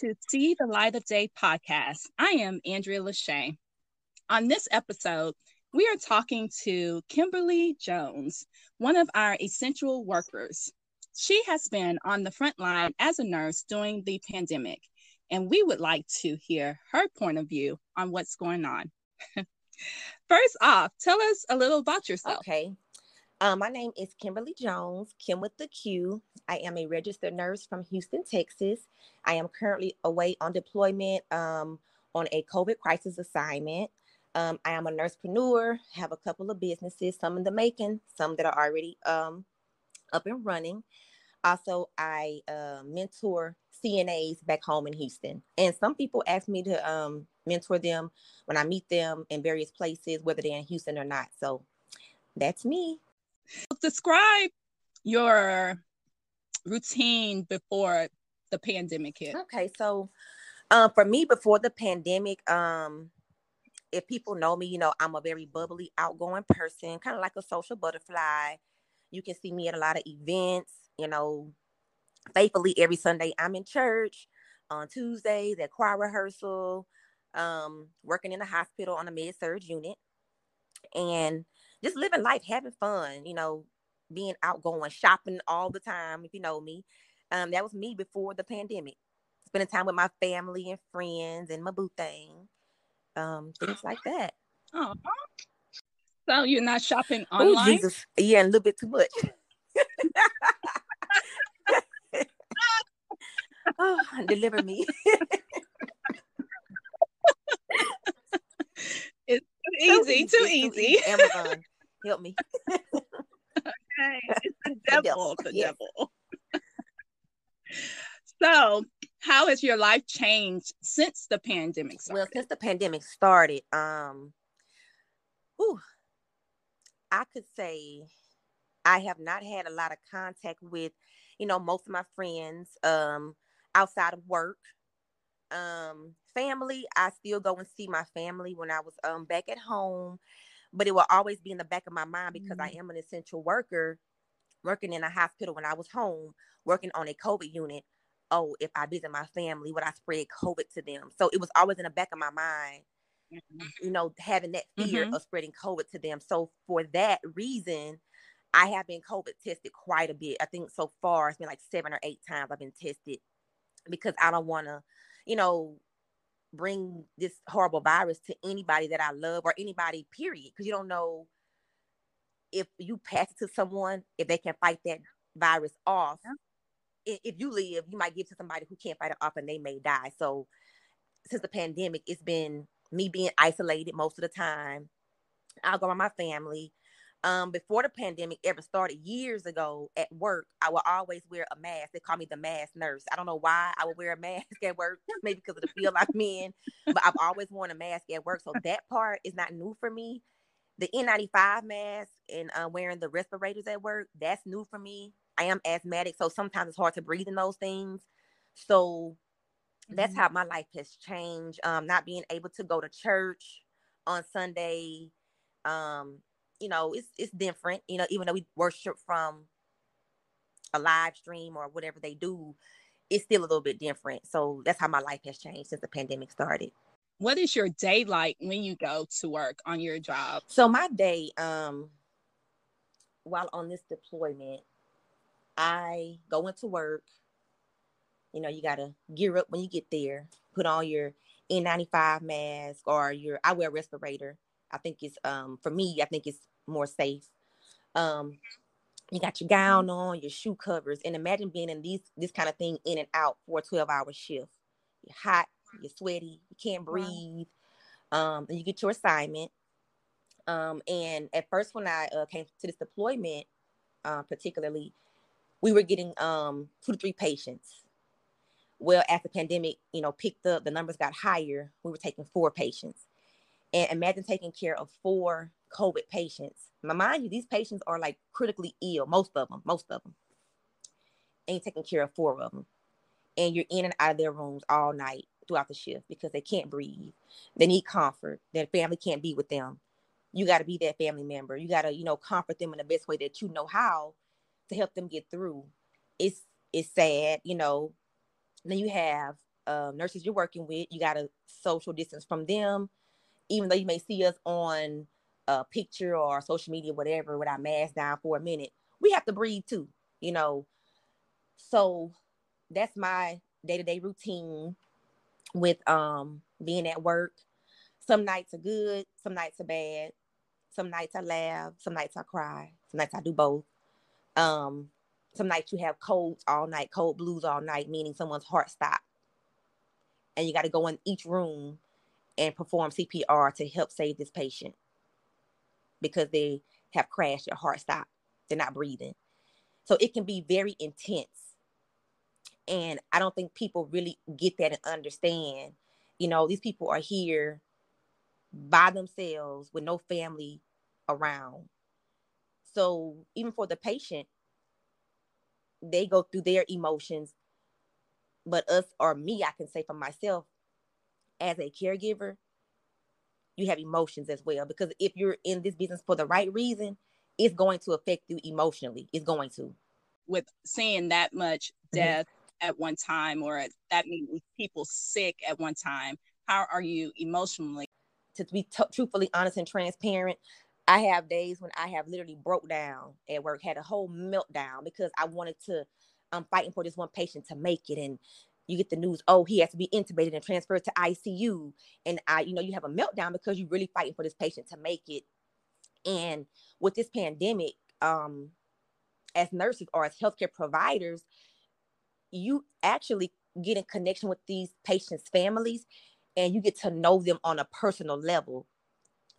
to See the Light of Day podcast. I am Andrea Lachey. On this episode, we are talking to Kimberly Jones, one of our essential workers. She has been on the front line as a nurse during the pandemic, and we would like to hear her point of view on what's going on. First off, tell us a little about yourself. Okay. Um, my name is Kimberly Jones, Kim with the Q. I am a registered nurse from Houston, Texas. I am currently away on deployment um, on a COVID crisis assignment. Um, I am a nursepreneur, have a couple of businesses, some in the making, some that are already um, up and running. Also, I uh, mentor CNAs back home in Houston. And some people ask me to um, mentor them when I meet them in various places, whether they're in Houston or not. So that's me. Describe your routine before the pandemic hit. Okay, so um, for me, before the pandemic, um, if people know me, you know, I'm a very bubbly, outgoing person, kind of like a social butterfly. You can see me at a lot of events, you know, faithfully every Sunday I'm in church. On Tuesdays at choir rehearsal, um, working in the hospital on a med surg unit. And just living life, having fun, you know, being outgoing, shopping all the time, if you know me. Um, that was me before the pandemic. Spending time with my family and friends and my boo thing. Um, things like that. Oh, so you're not shopping online? Oh, Jesus. Yeah, a little bit too much. oh, deliver me. it's too easy, too, easy. Too easy. Amazon help me. okay, it's the devil, the yes. devil. so, how has your life changed since the pandemic started? Well, since the pandemic started, um, whew, I could say I have not had a lot of contact with, you know, most of my friends um, outside of work. Um, family, I still go and see my family when I was um, back at home but it will always be in the back of my mind because mm-hmm. I am an essential worker working in a hospital when I was home, working on a COVID unit. Oh, if I visit my family, would I spread COVID to them? So it was always in the back of my mind, mm-hmm. you know, having that fear mm-hmm. of spreading COVID to them. So for that reason, I have been COVID tested quite a bit. I think so far it's been like seven or eight times I've been tested because I don't want to, you know, bring this horrible virus to anybody that I love or anybody, period. Because you don't know if you pass it to someone, if they can fight that virus off. Yeah. If you live, you might give to somebody who can't fight it off and they may die. So since the pandemic, it's been me being isolated most of the time. I'll go with my family um, before the pandemic ever started years ago at work, I would always wear a mask. They call me the mask nurse. I don't know why I would wear a mask at work, maybe because of the field I'm in, but I've always worn a mask at work. So that part is not new for me. The N95 mask and uh, wearing the respirators at work, that's new for me. I am asthmatic, so sometimes it's hard to breathe in those things. So that's mm-hmm. how my life has changed. Um, not being able to go to church on Sunday, um, you know, it's it's different. You know, even though we worship from a live stream or whatever they do, it's still a little bit different. So that's how my life has changed since the pandemic started. What is your day like when you go to work on your job? So my day, um, while on this deployment, I go into work. You know, you gotta gear up when you get there. Put on your N95 mask or your I wear a respirator. I think it's um for me, I think it's more safe. Um, you got your gown on, your shoe covers, and imagine being in these this kind of thing in and out for a 12 hour shift. You're hot, you're sweaty, you can't breathe. Um, and you get your assignment. Um, and at first, when I uh, came to this deployment, uh, particularly, we were getting um, two to three patients. Well, as the pandemic, you know, picked up, the numbers got higher. We were taking four patients, and imagine taking care of four COVID patients. Now, mind you, these patients are like critically ill, most of them, most of them. Ain't taking care of four of them. And you're in and out of their rooms all night throughout the shift because they can't breathe. They need comfort. Their family can't be with them. You got to be that family member. You got to, you know, comfort them in the best way that you know how to help them get through. It's it's sad, you know. Then you have uh, nurses you're working with. You got to social distance from them, even though you may see us on a picture or social media, whatever, with our mask down for a minute. We have to breathe too, you know. So that's my day to day routine with um being at work. Some nights are good, some nights are bad. Some nights I laugh, some nights I cry, some nights I do both. Um, some nights you have codes all night, code blues all night, meaning someone's heart stopped. And you got to go in each room and perform CPR to help save this patient because they have crashed, their heart stopped, they're not breathing. So it can be very intense. And I don't think people really get that and understand. You know, these people are here by themselves with no family around. So even for the patient, they go through their emotions. But us or me, I can say for myself, as a caregiver, you have emotions as well. Because if you're in this business for the right reason, it's going to affect you emotionally. It's going to. With seeing that much mm-hmm. death mm-hmm. at one time or that many people sick at one time, how are you emotionally? To be t- truthfully honest and transparent, I have days when I have literally broke down at work, had a whole meltdown because I wanted to. I'm fighting for this one patient to make it, and you get the news, oh, he has to be intubated and transferred to ICU, and I, you know, you have a meltdown because you're really fighting for this patient to make it. And with this pandemic, um, as nurses or as healthcare providers, you actually get in connection with these patients' families, and you get to know them on a personal level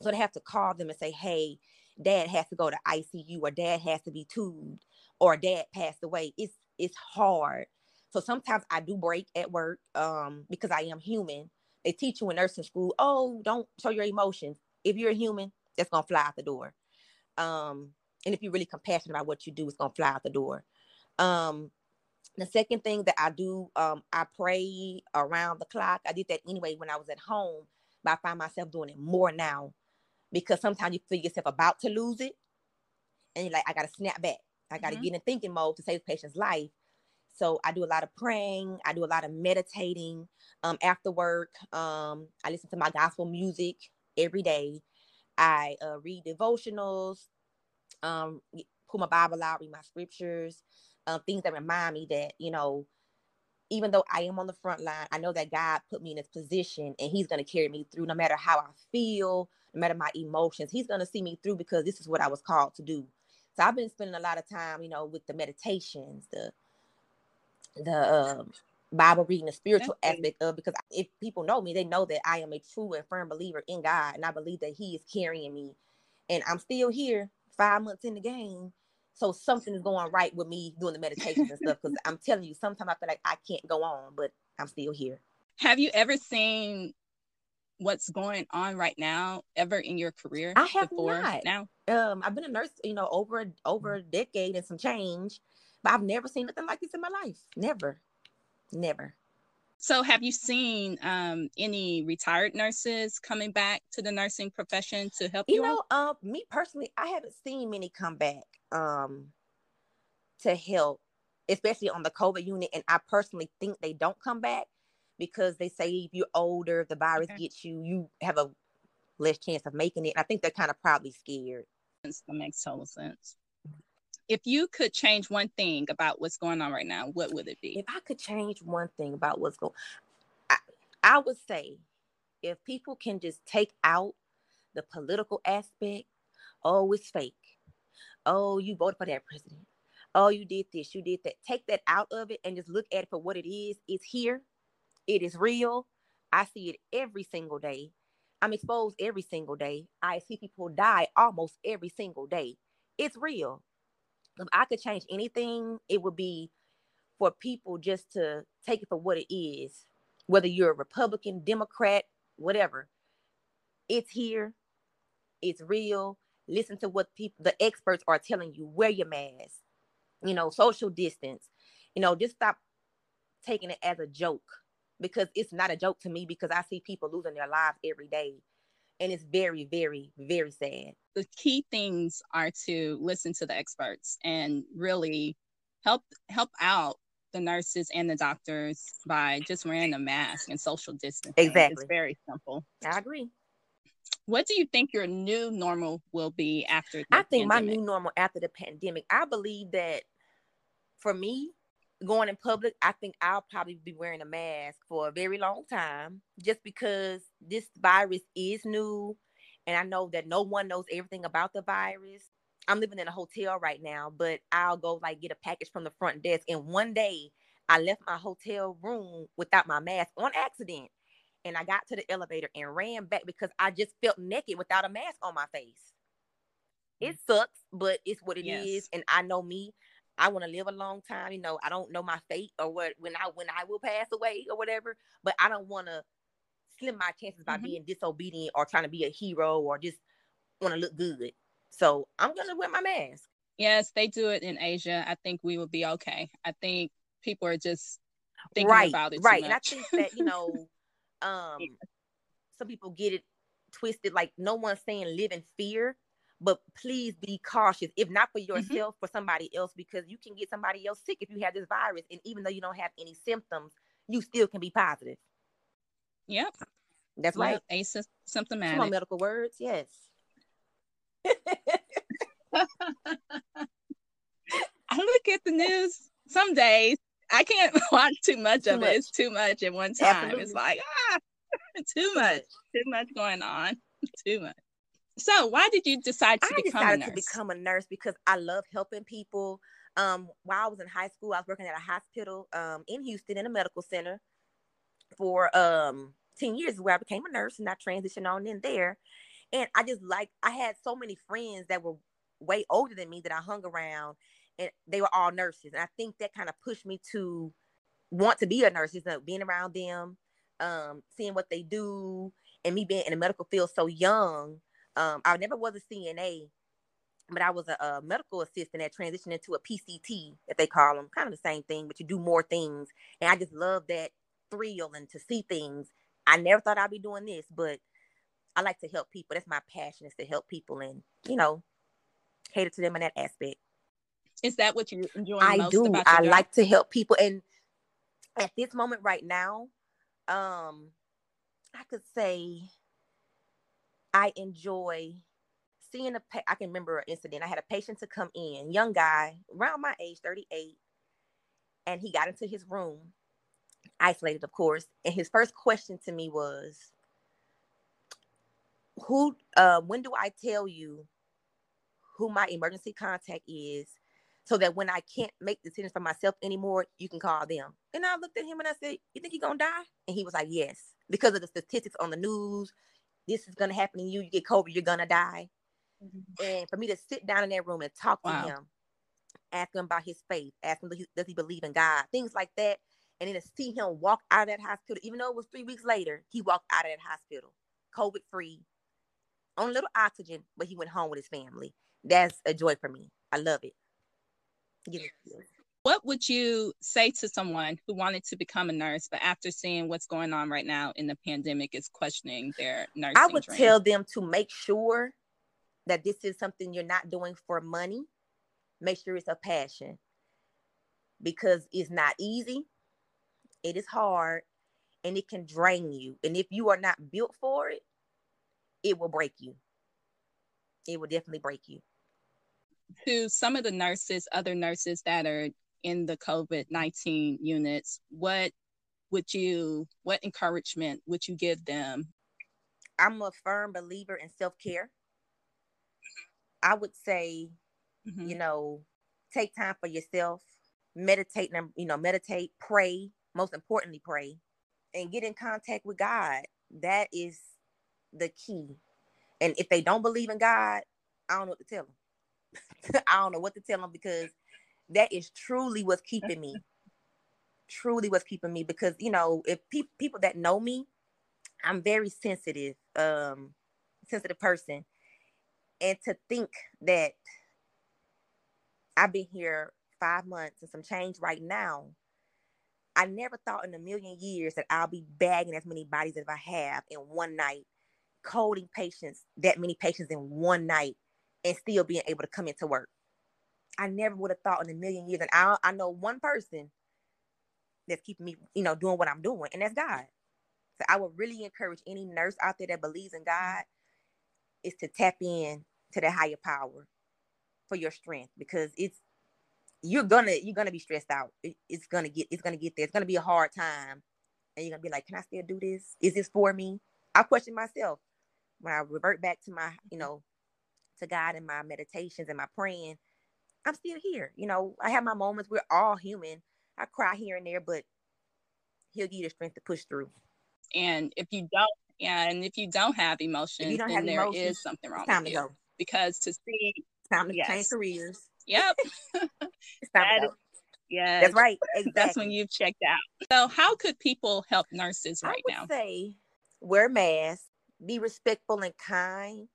so they have to call them and say, hey, dad has to go to ICU or dad has to be tubed or dad passed away. It's it's hard. So sometimes I do break at work um, because I am human. They teach you in nursing school, oh, don't show your emotions. If you're a human, that's gonna fly out the door. Um, and if you're really compassionate about what you do, it's gonna fly out the door. Um, the second thing that I do, um, I pray around the clock. I did that anyway when I was at home, but I find myself doing it more now because sometimes you feel yourself about to lose it and you're like, I got to snap back. I got to mm-hmm. get in thinking mode to save the patient's life. So I do a lot of praying. I do a lot of meditating um, after work. Um, I listen to my gospel music every day. I uh, read devotionals, um, pull my Bible out, read my scriptures, um, things that remind me that, you know, even though I am on the front line, I know that God put me in this position and He's going to carry me through no matter how I feel, no matter my emotions. He's going to see me through because this is what I was called to do. So I've been spending a lot of time, you know, with the meditations, the the um, Bible reading, the spiritual aspect of because if people know me, they know that I am a true and firm believer in God, and I believe that He is carrying me, and I'm still here, five months in the game, so something is going right with me doing the meditations and stuff. Because I'm telling you, sometimes I feel like I can't go on, but I'm still here. Have you ever seen what's going on right now ever in your career? I have not. Now, um, I've been a nurse, you know, over over a decade and some change, but I've never seen nothing like this in my life. Never, never. So, have you seen um, any retired nurses coming back to the nursing profession to help you? You know, uh, me personally, I haven't seen many come back um, to help, especially on the COVID unit. And I personally think they don't come back because they say if you're older, if the virus okay. gets you, you have a less chance of making it. I think they're kind of probably scared. That makes total sense if you could change one thing about what's going on right now, what would it be? If I could change one thing about what's going, I, I would say, if people can just take out the political aspect, oh, it's fake. Oh, you voted for that president. Oh, you did this, you did that. Take that out of it and just look at it for what it is. It's here. It is real. I see it every single day. I'm exposed every single day. I see people die almost every single day. It's real if I could change anything, it would be for people just to take it for what it is, whether you're a Republican, Democrat, whatever. It's here, it's real. Listen to what people, the experts are telling you. Wear your mask, you know, social distance. You know, just stop taking it as a joke because it's not a joke to me because I see people losing their lives every day and it's very very very sad the key things are to listen to the experts and really help help out the nurses and the doctors by just wearing a mask and social distancing. Exactly. It's very simple. I agree. What do you think your new normal will be after? I think pandemic? my new normal after the pandemic, I believe that for me, going in public, I think I'll probably be wearing a mask for a very long time just because this virus is new and I know that no one knows everything about the virus. I'm living in a hotel right now, but I'll go like get a package from the front desk. And one day I left my hotel room without my mask on accident. And I got to the elevator and ran back because I just felt naked without a mask on my face. It mm. sucks, but it's what it Yes. is. And I know me. I want to live a long time. You know, I don't know my fate or what when I when I will pass away or whatever. But I don't want to slim my chances by Mhm. being disobedient or trying to be a hero or just want to look good. So I'm gonna wear my mask. Yes, they do it in Asia. I think we will be okay. I think people are just thinking right, about it too right. And I think that you know, um, some people get it twisted. Like no one's saying live in fear, but please be cautious. If not for Mm-hmm. yourself, for somebody else, because you can get somebody else sick if you have this virus. And even though you don't have any symptoms, you still can be positive. Yep. That's Yep. right. Asymptomatic. Come on, medical words. Yes. I look at the news some days. I can't watch too much Too of much. it. It's too much at one time. Absolutely. It's like ah, too much, too much going on, too much. So, why did you decide to I become decided a nurse? to become a nurse because I love helping people. Um, while I was in high school, I was working at a hospital um, in Houston in a medical center for um, 10 years where I became a nurse and I transitioned on in there. And I just like, I had so many friends that were way older than me that I hung around and they were all nurses. And I think that kind of pushed me to want to be a nurse, is that being around them, um, seeing what they do, and me being in the medical field so young. Um, I never was a CNA, but I was a, a medical assistant that transitioned into a PCT, that they call them, kind of the same thing, but you do more things. And I just love that thrill and to see things. I never thought I'd be doing this, but I like to help people. That's my passion is to help people and, you know, cater to them in that aspect. Is that what you enjoy I most do. I job? like to help people. And at this moment right now, um, I could say I enjoy seeing a pa- I can remember an incident. I had a patient to come in, young guy, around my age, 38, and he got into his room, isolated, of course. And his first question to me was, Who uh when do I tell you who my emergency contact is so that when I can't make decisions for myself anymore, you can call them. And I looked at him and I said, You think you're gonna die? And he was like, Yes. Because of the statistics on the news, this is gonna happen to you. You get COVID, you're gonna die. Mm-hmm. And for me to sit down in that room and talk Wow. to him, ask him about his faith, ask him does he, does he believe in God, things like that. And then to see him walk out of that hospital, even though it was three weeks later, he walked out of that hospital, COVID free, on a little oxygen, but he went home with his family. That's a joy for me. I love it. Chills. What would you say to someone who wanted to become a nurse, but after seeing what's going on right now in the pandemic is questioning their nursing I would dream? tell them to make sure that this is something you're not doing for money. Make sure it's a passion because it's not easy, it is hard, and it can drain you. And if you are not built for it, it will break you. It will definitely break you. to some of the nurses, other nurses that are in the COVID 19 units, what would you, what encouragement would you give them? I'm a firm believer in self care. I would say Mhm. you know, take time for yourself, meditate, you know, meditate, pray, most importantly, pray, and get in contact with God. That is the key. And if they don't believe in God, I don't know what to tell them. I don't know what to tell them because that is truly what's keeping me. truly what's keeping me because you know, if pe- people that know me, I'm very sensitive, um, sensitive person, and to think that I've been here five months and some change right now. I never thought in a million years that I'll be bagging as many bodies as I have in one night, coding patients, that many patients in one night, and still being able to come into work. I never would have thought in a million years. And I, I know one person that's keeping me, you know, doing what I'm doing, and that's God. So I would really encourage any nurse out there that believes in mm-hmm. God is to tap in to the higher power for your strength because it's you're gonna you're gonna be stressed out. It, it's gonna get it's gonna get there. It's gonna be a hard time, and you're gonna be like, "Can I still do this? Is this for me?" I question myself when I revert back to my you mm-hmm. know to God and my meditations and my praying. I'm still here. You know, I have my moments. We're all human. I cry here and there, but He'll give you the strength to push through. And if you don't, yeah, and if you don't have emotions, don't then have there emotions, is something wrong with you. Go. Because to see, it's time to yes. change careers. Yep. it's time to go. Yeah, that's right. Exactly. That's when you've checked out. So, how could people help nurses right I now? Say, wear masks, be respectful and kind.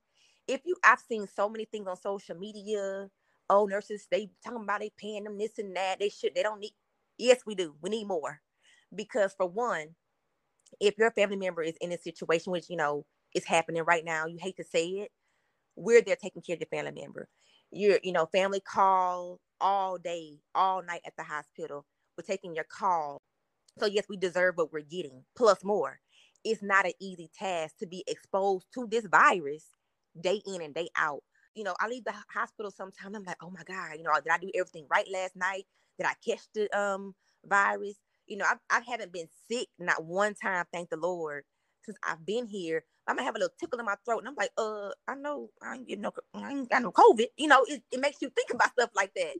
If you, I've seen so many things on social media. Oh, nurses, they talking about they paying them this and that. They should. They don't need. Yes, we do. We need more because for one, if your family member is in a situation which you know is happening right now, you hate to say it, we're there taking care of your family member. You're, you know, family call all day, all night at the hospital. We're taking your call. So yes, we deserve what we're getting, plus more. It's not an easy task to be exposed to this virus day in and day out. You know, I leave the hospital sometimes. I'm like, oh my God, you know, did I do everything right last night? Did I catch the um virus? you know, I, I haven't been sick not one time, thank the Lord, since I've been here. I might have a little tickle in my throat, and I'm like, uh, I know I ain't getting no, I ain't got no COVID. You know, it, it makes you think about stuff like that.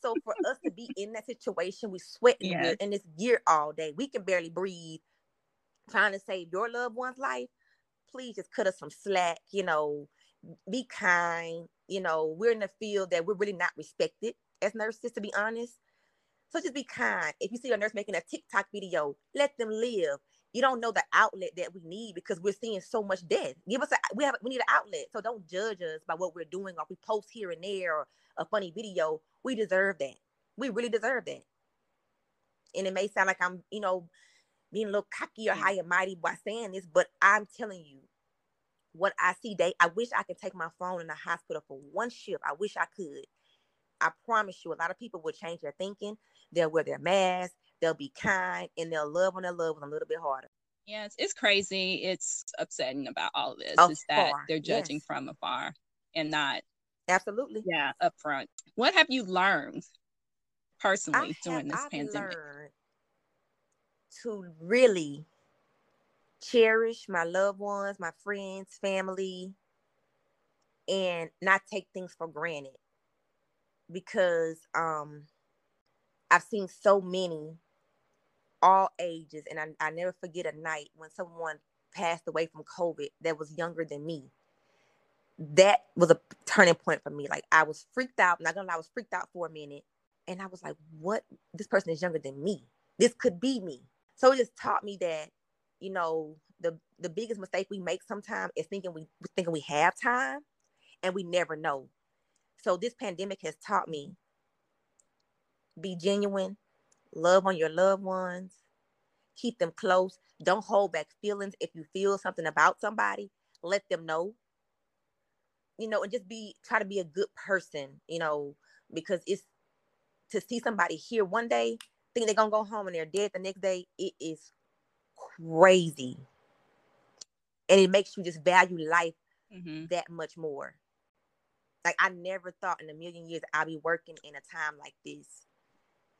so for us to be in that situation, we sweat yes. in this gear all day. We can barely breathe, trying to save your loved one's life. Please just cut us some slack. You know, be kind. You know, we're in a field that we're really not respected as nurses, to be honest. So just be kind. If you see a nurse making a TikTok video, let them live. You don't know the outlet that we need because we're seeing so much death. Give us a we have we need an outlet. So don't judge us by what we're doing or we post here and there or a funny video. We deserve that. We really deserve that. And it may sound like I'm, you know, being a little cocky or mm. high and mighty by saying this, but I'm telling you, what I see day, I wish I could take my phone in the hospital for one shift. I wish I could. I promise you, a lot of people will change their thinking. They'll wear their mask. They'll be kind, and they'll love on their loved ones a little bit harder. Yes, it's crazy. It's upsetting about all of this. Afar. Is that they're judging yes. from afar and not absolutely yeah up front. What have you learned personally I during have, this I've pandemic? to really cherish my loved ones, my friends, family, and not take things for granted because um I've seen so many all ages and I, I never forget a night when someone passed away from COVID that was younger than me. That was a turning point for me. Like I was freaked out, not gonna lie, I was freaked out for a minute. And I was like, what? This person is younger than me. This could be me. So it just taught me that, you know, the the biggest mistake we make sometimes is thinking we thinking we have time and we never know. So this pandemic has taught me be genuine, love on your loved ones, keep them close. Don't hold back feelings. If you feel something about somebody, let them know. You know, and just be try to be a good person, you know, because it's to see somebody here one day, think they're gonna go home and they're dead the next day, it is crazy. And it makes you just value life mm-hmm. that much more. Like I never thought in a million years I'd be working in a time like this.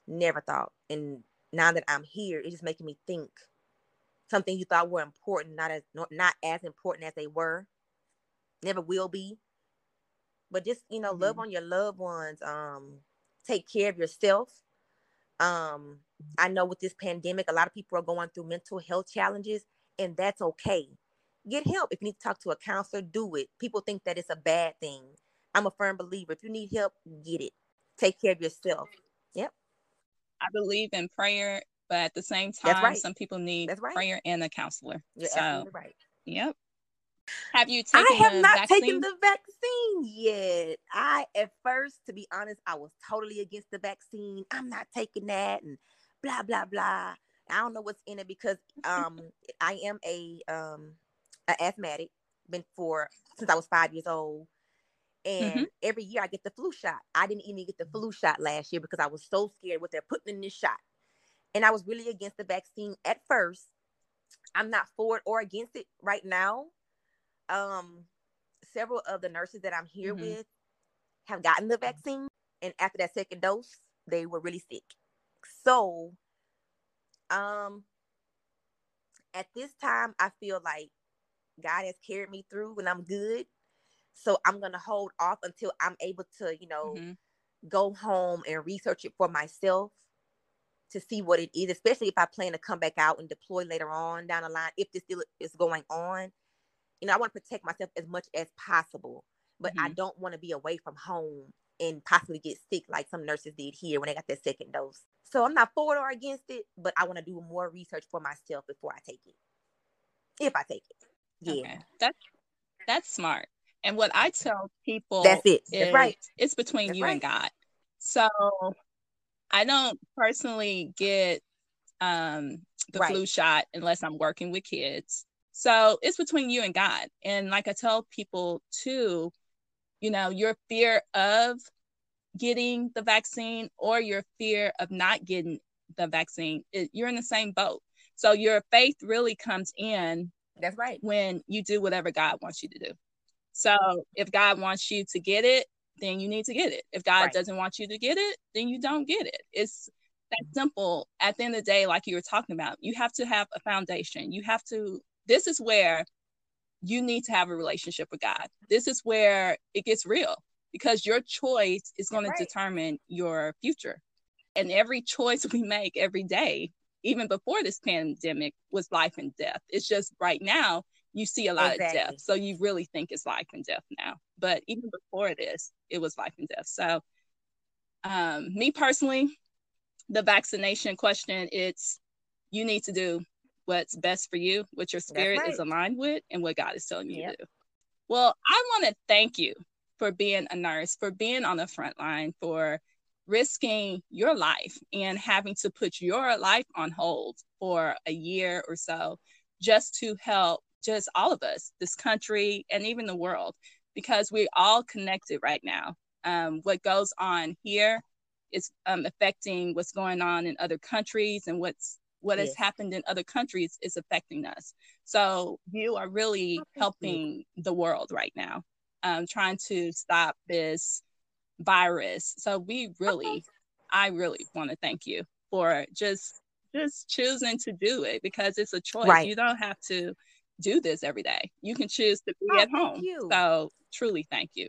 Never thought. And now that I'm here, it's just making me think something you thought were important, not as not, as important as they were. Never will be. But just, you know, mm-hmm. love on your loved ones. Um, take care of yourself. Um, I know with this pandemic, a lot of people are going through mental health challenges, and that's okay. Get help. If you need to talk to a counselor, do it. People think that it's a bad thing. I'm a firm believer. If you need help, get it. Take care of yourself. Yep. I believe in prayer, but at the same time, right. some people need right. prayer and a counselor. You're so, right. Yep. Have you taken I have not vaccine? taken the vaccine yet. I at first, to be honest, I was totally against the vaccine. I'm not taking that and blah blah blah. I don't know what's in it because um I am a um an asthmatic, been for since I was five years old. And mm-hmm. every year I get the flu shot. I didn't even get the flu shot last year because I was so scared what they're putting in this shot. and I was really against the vaccine at first. I'm not for it or against it right now. Um, several of the nurses that I'm here mm-hmm. with have gotten the vaccine, and after that second dose, they were really sick. So, um, at this time, I feel like God has carried me through, and I'm good. So I'm gonna hold off until I'm able to, you know, mm-hmm. go home and research it for myself to see what it is, especially if I plan to come back out and deploy later on down the line, if this still is going on. You know, I want to protect myself as much as possible, but mm-hmm. I don't want to be away from home and possibly get sick like some nurses did here when they got their second dose. So I'm not for or against it, but I want to do more research for myself before I take it. If I take it. Yeah. Okay. That's that's smart. And what I tell people That's it. That's right. It's between that's you right. and God. So I don't personally get um, the right. flu shot unless I'm working with kids. So it's between you and God. And like I tell people too, you know, your fear of getting the vaccine or your fear of not getting the vaccine, it, you're in the same boat. So your faith really comes in. That's right. When you do whatever God wants you to do. So if God wants you to get it, then you need to get it. If God right. doesn't want you to get it, then you don't get it. It's that simple. At the end of the day, like you were talking about, you have to have a foundation. You have to, this is where you need to have a relationship with God. This is where it gets real because your choice is going right. to determine your future. And every choice we make every day, even before this pandemic, was life and death. It's just right now, you see a lot exactly. of death. So you really think it's life and death now. But even before this, it was life and death. So um, me personally, the vaccination question, it's you need to do what's best for you, what your spirit right. is aligned with, and what God is telling you yep. to do. Well, I want to thank you for being a nurse, for being on the front line, for risking your life and having to put your life on hold for a year or so just to help just all of us, this country, and even the world, because we're all connected right now. Um, what goes on here is um, affecting what's going on in other countries, and what's what yes. has happened in other countries is affecting us. So you are really helping the world right now, um, trying to stop this virus. So we really, I really want to thank you for just just choosing to do it because it's a choice. Right. You don't have to do this every day. You can choose to be oh, at home. So truly thank you.